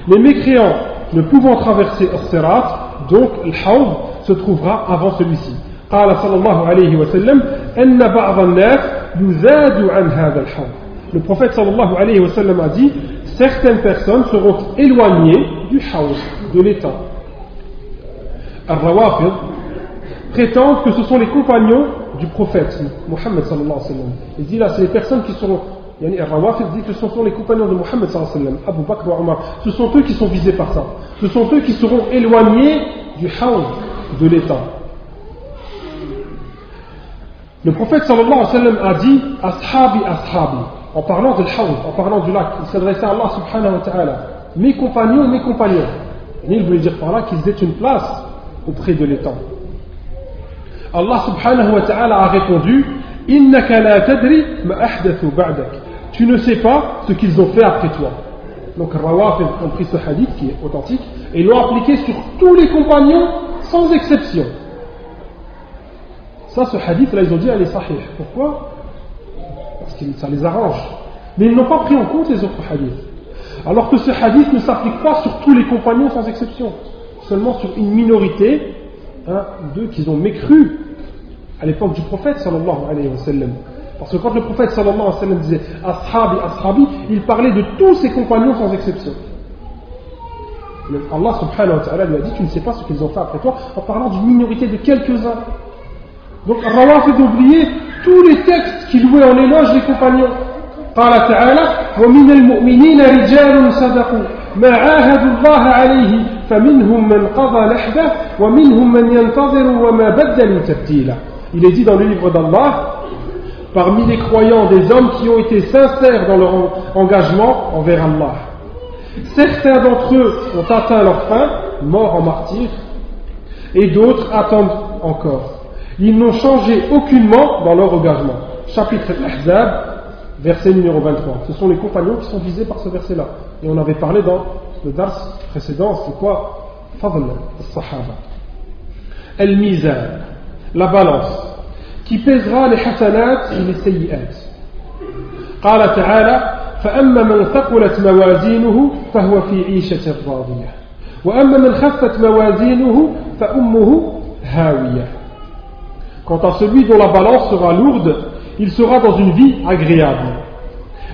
Les mécréants ne pouvant traverser Sirat, donc le Haoud se trouvera avant celui-ci. قال صلى الله عليه وسلم أن بعض الناس يزاد عن هذا الحوض le prophète sallallahu alayhi wa sallam a dit certaines personnes seront éloignées du haouz, de l'étang. Al-Rawafid, prétendent que ce sont les compagnons du prophète Mohammed sallallahu alayhi wa sallam. Il dit là, c'est les personnes qui sont. Yani, Al-Rawafid dit que ce sont les compagnons de Mohammed sallallahu alayhi wa sallam, Abu Bakr wa Omar. Ce sont eux qui sont visés par ça. Ce sont eux qui seront éloignés du hawl de l'État. Le prophète a dit Ashabi, Ashabi, en parlant de l'hawl, en parlant du lac. Il s'adressait à Allah subhanahu wa ta'ala. Mes compagnons, mes compagnons. Il voulait dire par là qu'ils aient une place auprès de l'étang. Allah subhanahu wa ta'ala a répondu Innaka la tadri ba'dak. Tu ne sais pas ce qu'ils ont fait après toi. Donc Rawafid ont pris ce hadith qui est authentique et l'ont appliqué sur tous les compagnons sans exception. Ça, ce hadith là, ils ont dit elle est sahih. Pourquoi? Parce que ça les arrange. Mais ils n'ont pas pris en compte les autres hadiths. Alors que ce hadith ne s'applique pas sur tous les compagnons sans exception, seulement sur une minorité hein, d'eux qui ont mécru à l'époque du prophète sallallahu alayhi wa sallam. Parce que quand le prophète sallallahu alayhi wa sallam disait Ashabi, Ashabi, il parlait de tous ses compagnons sans exception. Allah subhanahu wa ta'ala lui a dit Tu ne sais pas ce qu'ils ont fait après toi en parlant d'une minorité de quelques-uns. Donc Allah fait oublier tous les textes qui louaient en éloge les compagnons. قال تعالى ومن المؤمنين رجال صدقوا ما عاهدوا الله عليه فمنهم من قضى نحبه ومنهم من ينتظر وما بدلوا تبديلا Il est dit dans le livre d'Allah parmi les croyants des hommes qui ont été sincères dans leur engagement envers Allah. Certains d'entre eux ont atteint leur fin, morts en martyr, et d'autres attendent encore. Ils n'ont changé aucunement dans leur engagement. Chapitre Ahzab, verset numéro 23. Ce sont les compagnons qui sont visés par ce verset-là. Et on avait parlé dans le dars précédent, c'est quoi Fadl al-Sahaba. Al-Mizan, la balance, qui pèsera les hasanat et les sayyi'at. قال تعالى فأما من ثقلت موازينه فهو في عيشة راضية وأما من خفت موازينه فأمه هاوية Quant à celui dont la balance sera lourde, il sera dans une vie agréable.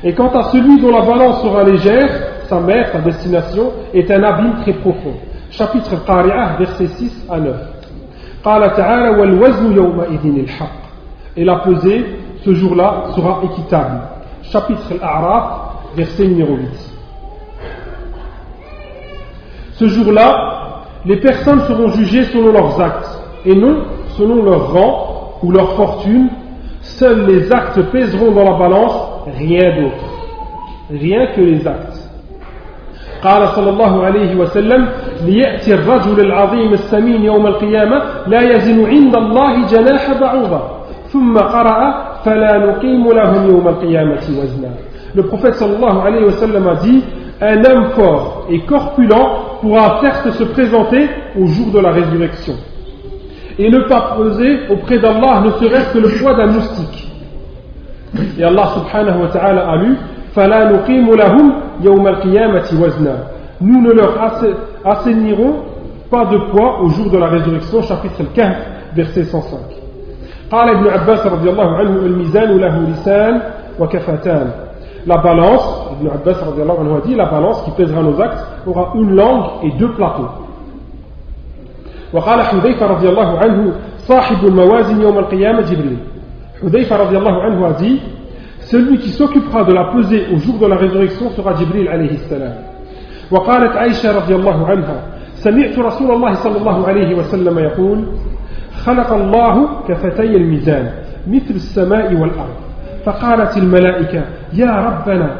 Et quant à celui dont la balance sera légère, sa mère, sa destination, est un abîme très profond. Chapitre Qari'ah, versets 6 à 9. Et la pesée, ce jour-là, sera équitable. Chapitre Al-A'raf, verset numéro 8. Ce jour-là, les personnes seront jugées selon leurs actes, et non selon leur rang ou leur fortune Seuls les actes pèseront dans la balance, rien d'autre. Rien que les actes. قال صلى الله عليه وسلم ليأتي الرجل العظيم السمين يوم القيامة لا يزن عند الله جناح بعوضة ثم قرأ فلا نقيم لهم يوم القيامة وزنا Le prophète sallallahu alayhi wa sallam a dit Un homme fort et corpulent pourra certes se présenter au jour de la résurrection et ne pas poser auprès d'Allah ne serait-ce que le poids d'un moustique. Et Allah subhanahu wa ta'ala a lu Nous ne leur assainirons pas de poids au jour de la résurrection, chapitre 15, verset 105. La balance, Ibn Abbas a dit, la balance qui pèsera nos actes aura une langue et deux plateaux. وقال حذيفة رضي الله عنه صاحب الموازن يوم القيامة جبريل. حذيفة رضي الله عنه a celui qui s'occupera de la pesée au jour de la résurrection sera Jibril عليه السلام وقالت عائشة رضي الله عنها سمعت رسول الله صلى الله عليه وسلم يقول خلق الله كفتي الميزان مثل السماء والأرض. فقالت الملائكة يا ربنا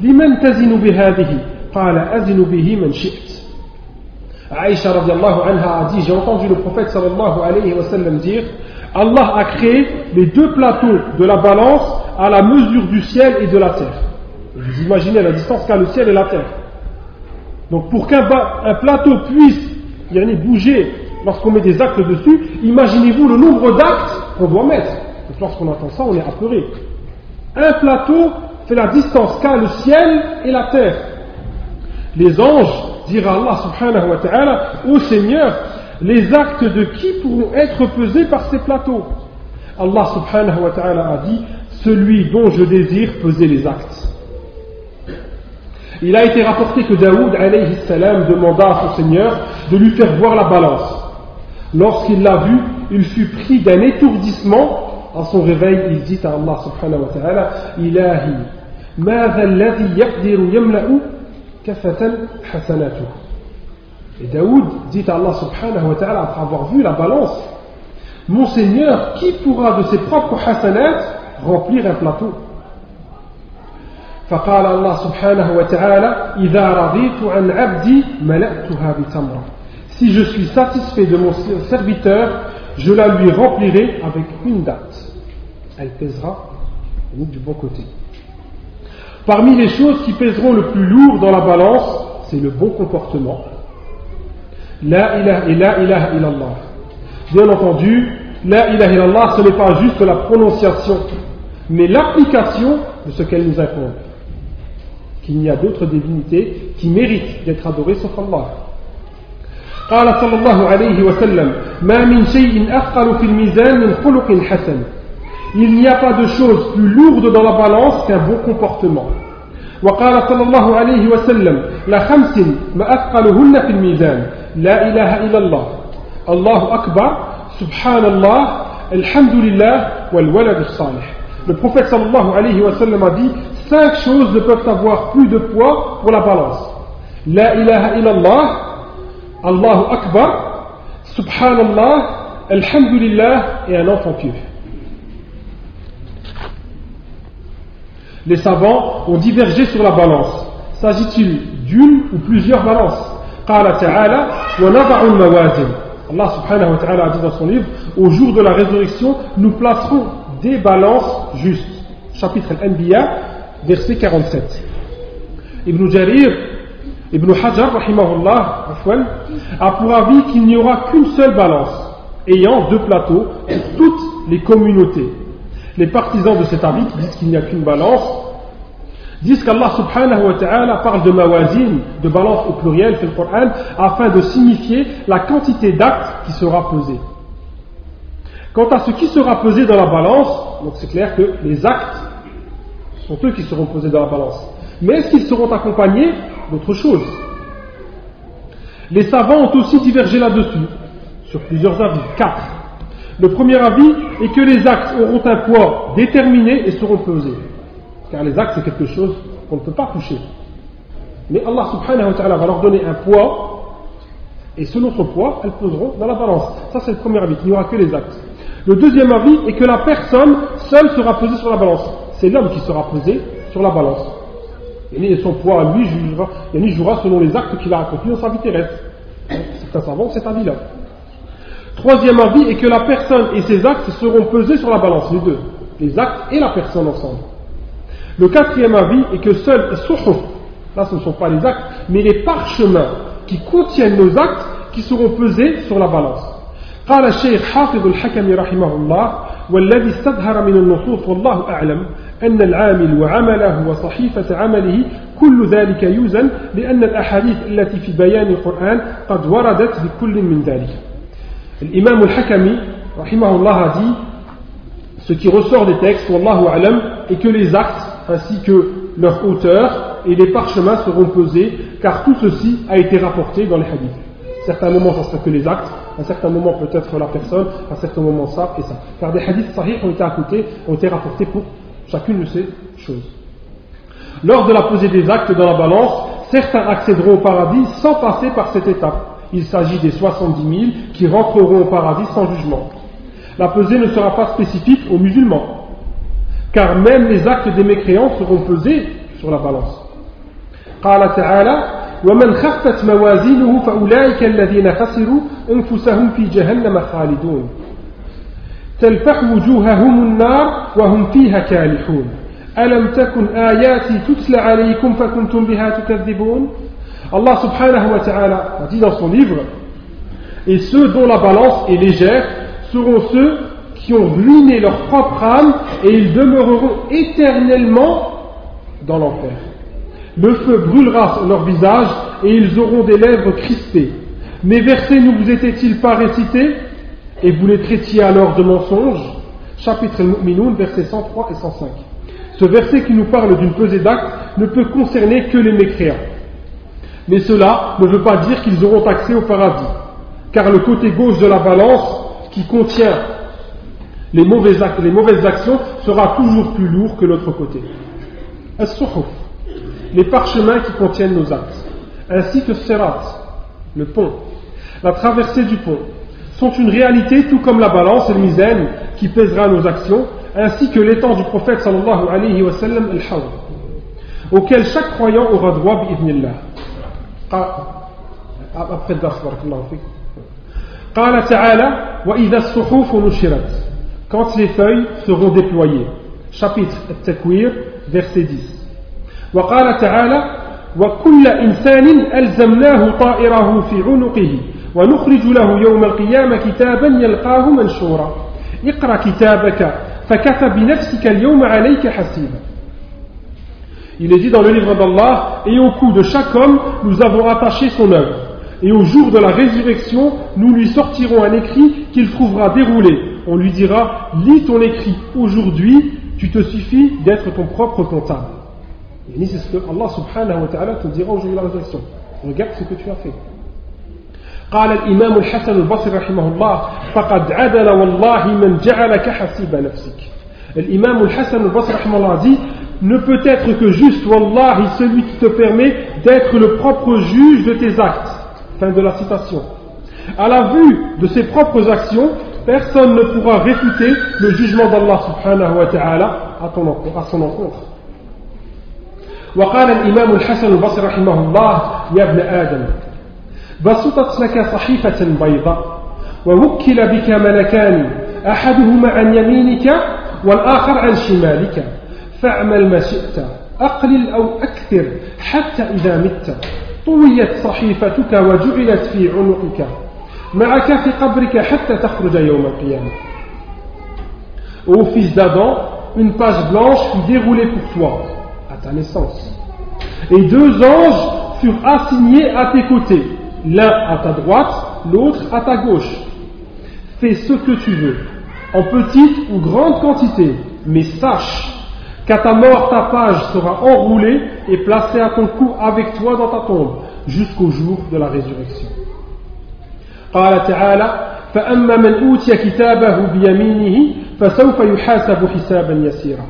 لمن تزن بهذه؟ قال أزن به من شئت. Aïcha radiallahu anha a dit J'ai entendu le prophète sallallahu alayhi wa sallam dire Allah a créé les deux plateaux de la balance à la mesure du ciel et de la terre. Vous imaginez la distance qu'a le ciel et la terre. Donc pour qu'un plateau puisse bouger lorsqu'on met des actes dessus, imaginez-vous le nombre d'actes qu'on doit mettre. Donc lorsqu'on entend ça, on est apeuré. Un plateau fait la distance qu'a le ciel et la terre. Les anges dira Allah subhanahu wa ta'ala, ô Seigneur, les actes de qui pourront être pesés par ces plateaux? Allah subhanahu wa ta'ala a dit, celui dont je désire peser les actes. Il a été rapporté que Daoud alayhi salam demanda à son Seigneur de lui faire voir la balance. Lorsqu'il l'a vu, il fut pris d'un étourdissement. À son réveil, il dit à Allah subhanahu wa ta'ala Ilahi, ماذا الذي يقدر يملأ كفة حسناته Et Daoud dit à Allah subhanahu wa ta'ala, après avoir vu la balance, Mon Seigneur, qui pourra de ses propres hasanats remplir un plateau فقال الله سبحانه وتعالى إذا رضيت عن عبدي ملأتها بتمرة Si je suis satisfait de mon serviteur, je la lui remplirai avec une date. Elle pèsera du bon côté. Parmi les choses qui pèseront le plus lourd dans la balance, c'est le bon comportement. La ilaha et la ilaha illallah. Bien entendu, la ilaha illallah, ce n'est pas juste la prononciation, mais l'application de ce qu'elle nous incombe. Qu'il n'y a d'autres divinités qui méritent d'être adorées sauf Allah. قال صلى الله عليه وسلم ما من شيء أثقل في الميزان من خلق حسن il n'y a pas de chose plus lourde dans la balance qu'un bon comportement وقال صلى الله عليه وسلم لخمس ما أثقلهن في الميزان لا إله إلا الله الله أكبر سبحان الله الحمد لله والولد الصالح Le prophète sallallahu alayhi wa sallam a dit cinq choses ne peuvent avoir plus de poids pour la balance. La ilaha illallah, Allahu Akbar, Subhanallah, Alhamdulillah et un enfant pieux. Les savants ont divergé sur la balance. S'agit-il d'une ou plusieurs balances Allah subhanahu wa ta'ala a dit dans son livre Au jour de la résurrection, nous placerons des balances justes. Chapitre Al-Anbiya, verset 47. Ibn Jarir, Ibn Hajar, a pour avis qu'il n'y aura qu'une seule balance, ayant deux plateaux pour toutes les communautés. Les partisans de cet avis qui disent qu'il n'y a qu'une balance disent qu'Allah subhanahu wa ta'ala parle de mawazin, de balance au pluriel, fait le Coran, afin de signifier la quantité d'actes qui sera pesée. Quant à ce qui sera pesé dans la balance, donc c'est clair que les actes sont eux qui seront pesés dans la balance. Mais est-ce qu'ils seront accompagnés d'autre chose? Les savants ont aussi divergé là-dessus, sur plusieurs avis, quatre. Le premier avis est que les actes auront un poids déterminé et seront pesés. Car les actes, c'est quelque chose qu'on ne peut pas toucher. Mais Allah subhanahu wa ta'ala va leur donner un poids, et selon ce poids, elles poseront dans la balance. Ça, c'est le premier avis, il n'y aura que les actes. Le deuxième avis est que la personne seule sera pesée sur la balance. C'est l'homme qui sera pesé sur la balance. Et son poids lui jugera, selon les actes qu'il a accomplis dans sa vie terrestre. C'est un c'est avis-là. Troisième avis est que la personne et ses actes seront pesés sur la balance, les deux. Les actes et la personne ensemble. Le quatrième avis est que seuls là ce ne sont pas les actes, mais les parchemins qui contiennent nos actes qui seront pesés sur la balance. قال الشيخ حافظ الحكم رحمه الله والذي استظهر من النصوص والله أعلم أن العامل وعمله وصحيفة عمله كل ذلك يوزن لأن الأحاديث التي في بيان القرآن قد وردت بكل من ذلك L'imam al-Hakami, rahimahullah, a dit ce qui ressort des textes, wallahu alam, est que les actes, ainsi que leur hauteur et les parchemins seront pesés, car tout ceci a été rapporté dans les hadiths. Certains moments, ça sera que les actes, à un certain moment peut-être la personne, à un certain moment ça et ça. Car des hadiths sahih ont été ont été rapportés pour chacune de ces choses. Lors de la posée des actes dans la balance, certains accéderont au paradis sans passer par cette étape Il s'agit des 70 000 qui rentreront au paradis sans jugement. La pesée ne sera pas spécifique aux musulmans, car même les actes des mécréants seront pesés sur la balance. ومن خفت موازينه فأولئك الذين خسروا أنفسهم في جهنم خالدون تلفح وجوههم النار وهم فيها كالحون ألم تكن آياتي تتلى عليكم فكنتم بها تكذبون Allah subhanahu wa ta'ala a dit dans son livre Et ceux dont la balance est légère seront ceux qui ont ruiné leur propre âme et ils demeureront éternellement dans l'enfer. Le feu brûlera leur visage et ils auront des lèvres crispées. Mes versets ne vous étaient-ils pas récités Et vous les traitiez alors de mensonges? Chapitre Al-Mu'minun, versets 103 et 105. Ce verset qui nous parle d'une pesée d'actes ne peut concerner que les mécréants. Mais cela ne veut pas dire qu'ils auront accès au paradis, car le côté gauche de la balance qui contient les mauvaises, les mauvaises actions sera toujours plus lourd que l'autre côté. les parchemins qui contiennent nos actes, ainsi que Sirat, le pont, la traversée du pont, sont une réalité tout comme la balance et le mizan qui pèsera nos actions, ainsi que l'étang du prophète sallallahu alayhi wa sallam al auquel chaque croyant aura droit bi'idnillah. Après le dars, قال تعالى وإذا الصحف نشرت quand les feuilles seront déployées. Chapitre التكوير verset 10 وقال تعالى وكل إنسان ألزمناه طائره في عنقه ونخرج له يوم القيامة كتابا يلقاه منشورا. اقرأ كتابك فكفى بنفسك اليوم عليك حسيبا. Il est dit dans le livre d'Allah, et au cou de chaque homme, nous avons attaché son œuvre. Et au jour de la résurrection, nous lui sortirons un écrit qu'il trouvera déroulé. On lui dira, lis ton écrit aujourd'hui, tu te suffis d'être ton propre comptable. Et c'est ce que Allah subhanahu wa ta'ala te dira au jour de la résurrection. Regarde ce que tu as fait. قال الإمام الحسن البصري رحمه الله فقد عدل والله من جعلك حسيب نفسك الإمام الحسن البصري رحمه الله dit ne peut être que juste wallahi celui qui te permet d'être le propre juge de tes actes fin de la citation à la vue de ses propres actions personne ne pourra réfuter le jugement d'Allah subhanahu wa ta'ala à, son encontre وقال الإمام الحسن البصري رحمه الله يا ابن آدم بسطت لك صحيفة بيضاء ووكل بك ملكان أحدهما عن يمينك والآخر عن شمالك فاعمل ما شئت أقلل أو أكثر حتى إذا مت طويت صحيفتك وجعلت في عنقك معك في قبرك حتى تخرج يوم القيامة Ô fils d'Adam, une page blanche fut déroulée pour toi, à ta naissance. Et deux anges furent assignés à tes côtés, l'un à ta droite, l'autre à ta gauche. Fais ce que tu veux, en petite ou grande quantité, mais sache qu'à ta mort ta page sera enroulée et placée à ton cou avec toi dans ta tombe, jusqu'au jour de la résurrection. قال تعالى فأما من أوتي كتابه بيمينه فسوف يحاسب حسابا يسيرا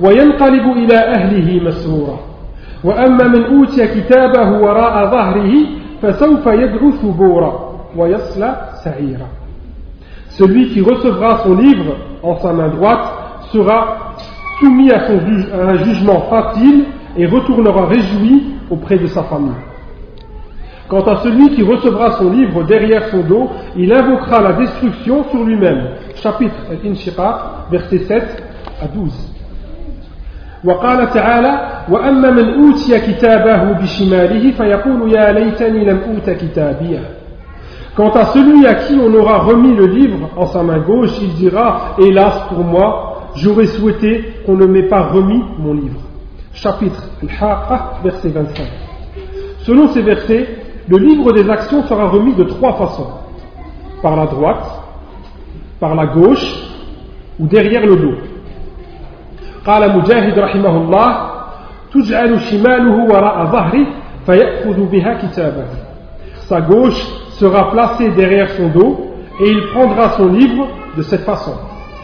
وينقلب إلى أهله مسرورا وأما من أوتي كتابه وراء ظهره Celui qui recevra son livre en sa main droite sera soumis à, son un jugement facile et retournera réjoui auprès de sa famille. Quant à celui qui recevra son livre derrière son dos, il invoquera la destruction sur lui-même. Chapitre Al-Inshiqaq, versets 7 à 12. وقال تعالى وأما من أوتي كتابه بشماله فيقول يا ليتني لم أوت كتابيه Quant à celui à qui on aura remis le livre en sa main gauche, il dira Hélas pour moi, j'aurais souhaité qu'on ne m'ait pas remis mon livre. Chapitre Al-Haqqa, verset 25. Selon ces versets, le livre des actions sera remis de trois façons par la droite, par la gauche ou derrière le dos. قال مجاهد رحمه الله تجعل شماله وراء ظهره فيأخذ بها كتابه Sa gauche sera placée derrière son dos et il prendra son livre de cette façon.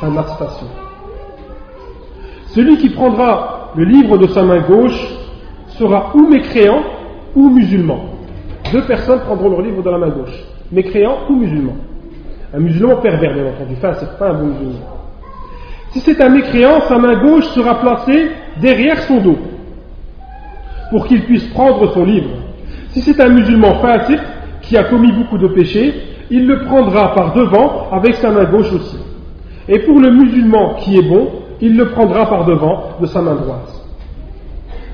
Fin de. Celui qui prendra le livre de sa main gauche sera ou mécréant ou musulman. Deux personnes prendront leur livre de la main gauche, mécréant ou musulman. Un musulman pervers, bien entendu, enfin, c'est pas un bon musulman. Si c'est un mécréant, sa main gauche sera placée derrière son dos pour qu'il puisse prendre son livre. Si c'est un musulman fanatique qui a commis beaucoup de péchés, il le prendra par devant avec sa main gauche aussi. Et pour le musulman qui est bon, il le prendra par devant de sa main droite.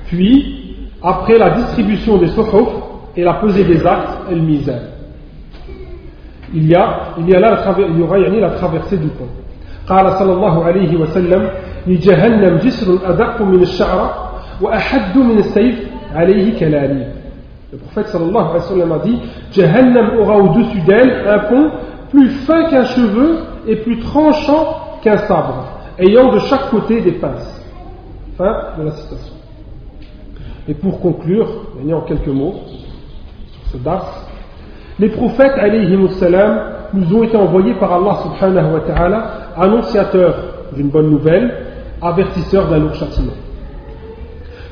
Puis, après la distribution des sokhuf et la pesée des actes, elle misère. Il y a, il y a là, il y aura la traversée du pont. قال صلى الله عليه وسلم لجهنم جسر أدق من الشعر وأحد من السيف عليه كلاليب le prophète sallallahu alayhi wa sallam a dit Jahannam aura au-dessus d'elle un pont plus fin qu'un cheveu et plus tranchant qu'un sabre, ayant de chaque côté des pinces. Fin de la citation. Et pour conclure, en quelques mots sur ce dars, Les prophètes, salam, nous ont été envoyés par Allah subhanahu wa ta'ala, annonciateurs d'une bonne nouvelle, avertisseurs d'un lourd châtiment.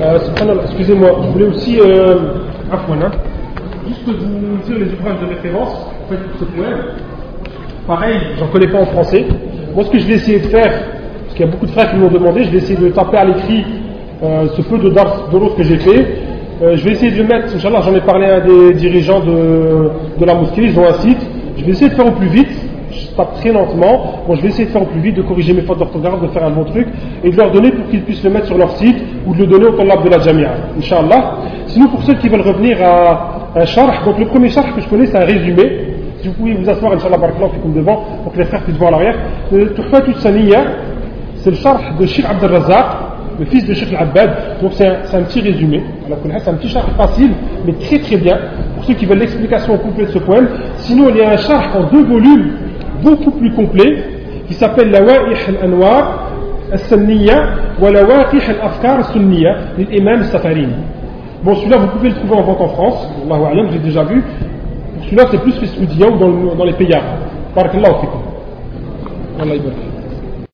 euh, excusez-moi, je voulais aussi, euh, afwan, juste vous dire les ouvrages de référence en fait, pour ce poème. Pareil, j'en connais pas en français. Moi, ce que je vais essayer de faire, parce qu'il y a beaucoup de frères qui m'ont demandé, je vais essayer de taper à l'écrit euh, ce peu de l'autre que j'ai fait. Euh, je vais essayer de mettre, Inch'Allah, j'en ai parlé à des dirigeants de, de la mosquée, ils ont un site. Je vais essayer de faire au plus vite je tape très lentement. Bon, je vais essayer de faire au plus vite, de corriger mes fautes d'orthographe, de faire un bon truc, et de leur donner pour qu'ils puissent le mettre sur leur site, ou de le donner au talab de la jamia, Inch'Allah. Sinon, pour ceux qui veulent revenir à, un charh. Donc le premier charh que je connais, c'est un résumé. Si vous pouvez vous asseoir, Inch'Allah, fait comme devant, pour que les frères puissent voir l'arrière. Le Tuhfatul Saniya, c'est le charh de Sheikh Abdel Razak, le fils de Sheikh Al-Abbad. Donc c'est un, un, petit résumé. C'est un petit charh facile, mais très très bien, pour ceux qui veulent l'explication complète de ce poème. Sinon, il y a un charh en deux volumes, beaucoup plus complet, qui s'appelle La al-Anwar al-Sanniya wa La al-Afkar al-Sunniya, l'imam Safarini. Bon, celui-là, vous pouvez le trouver en vente en France. Allahu j'ai déjà vu. Celui-là, c'est plus fait ou dans, dans les pays arabes. Barakallahu fikum.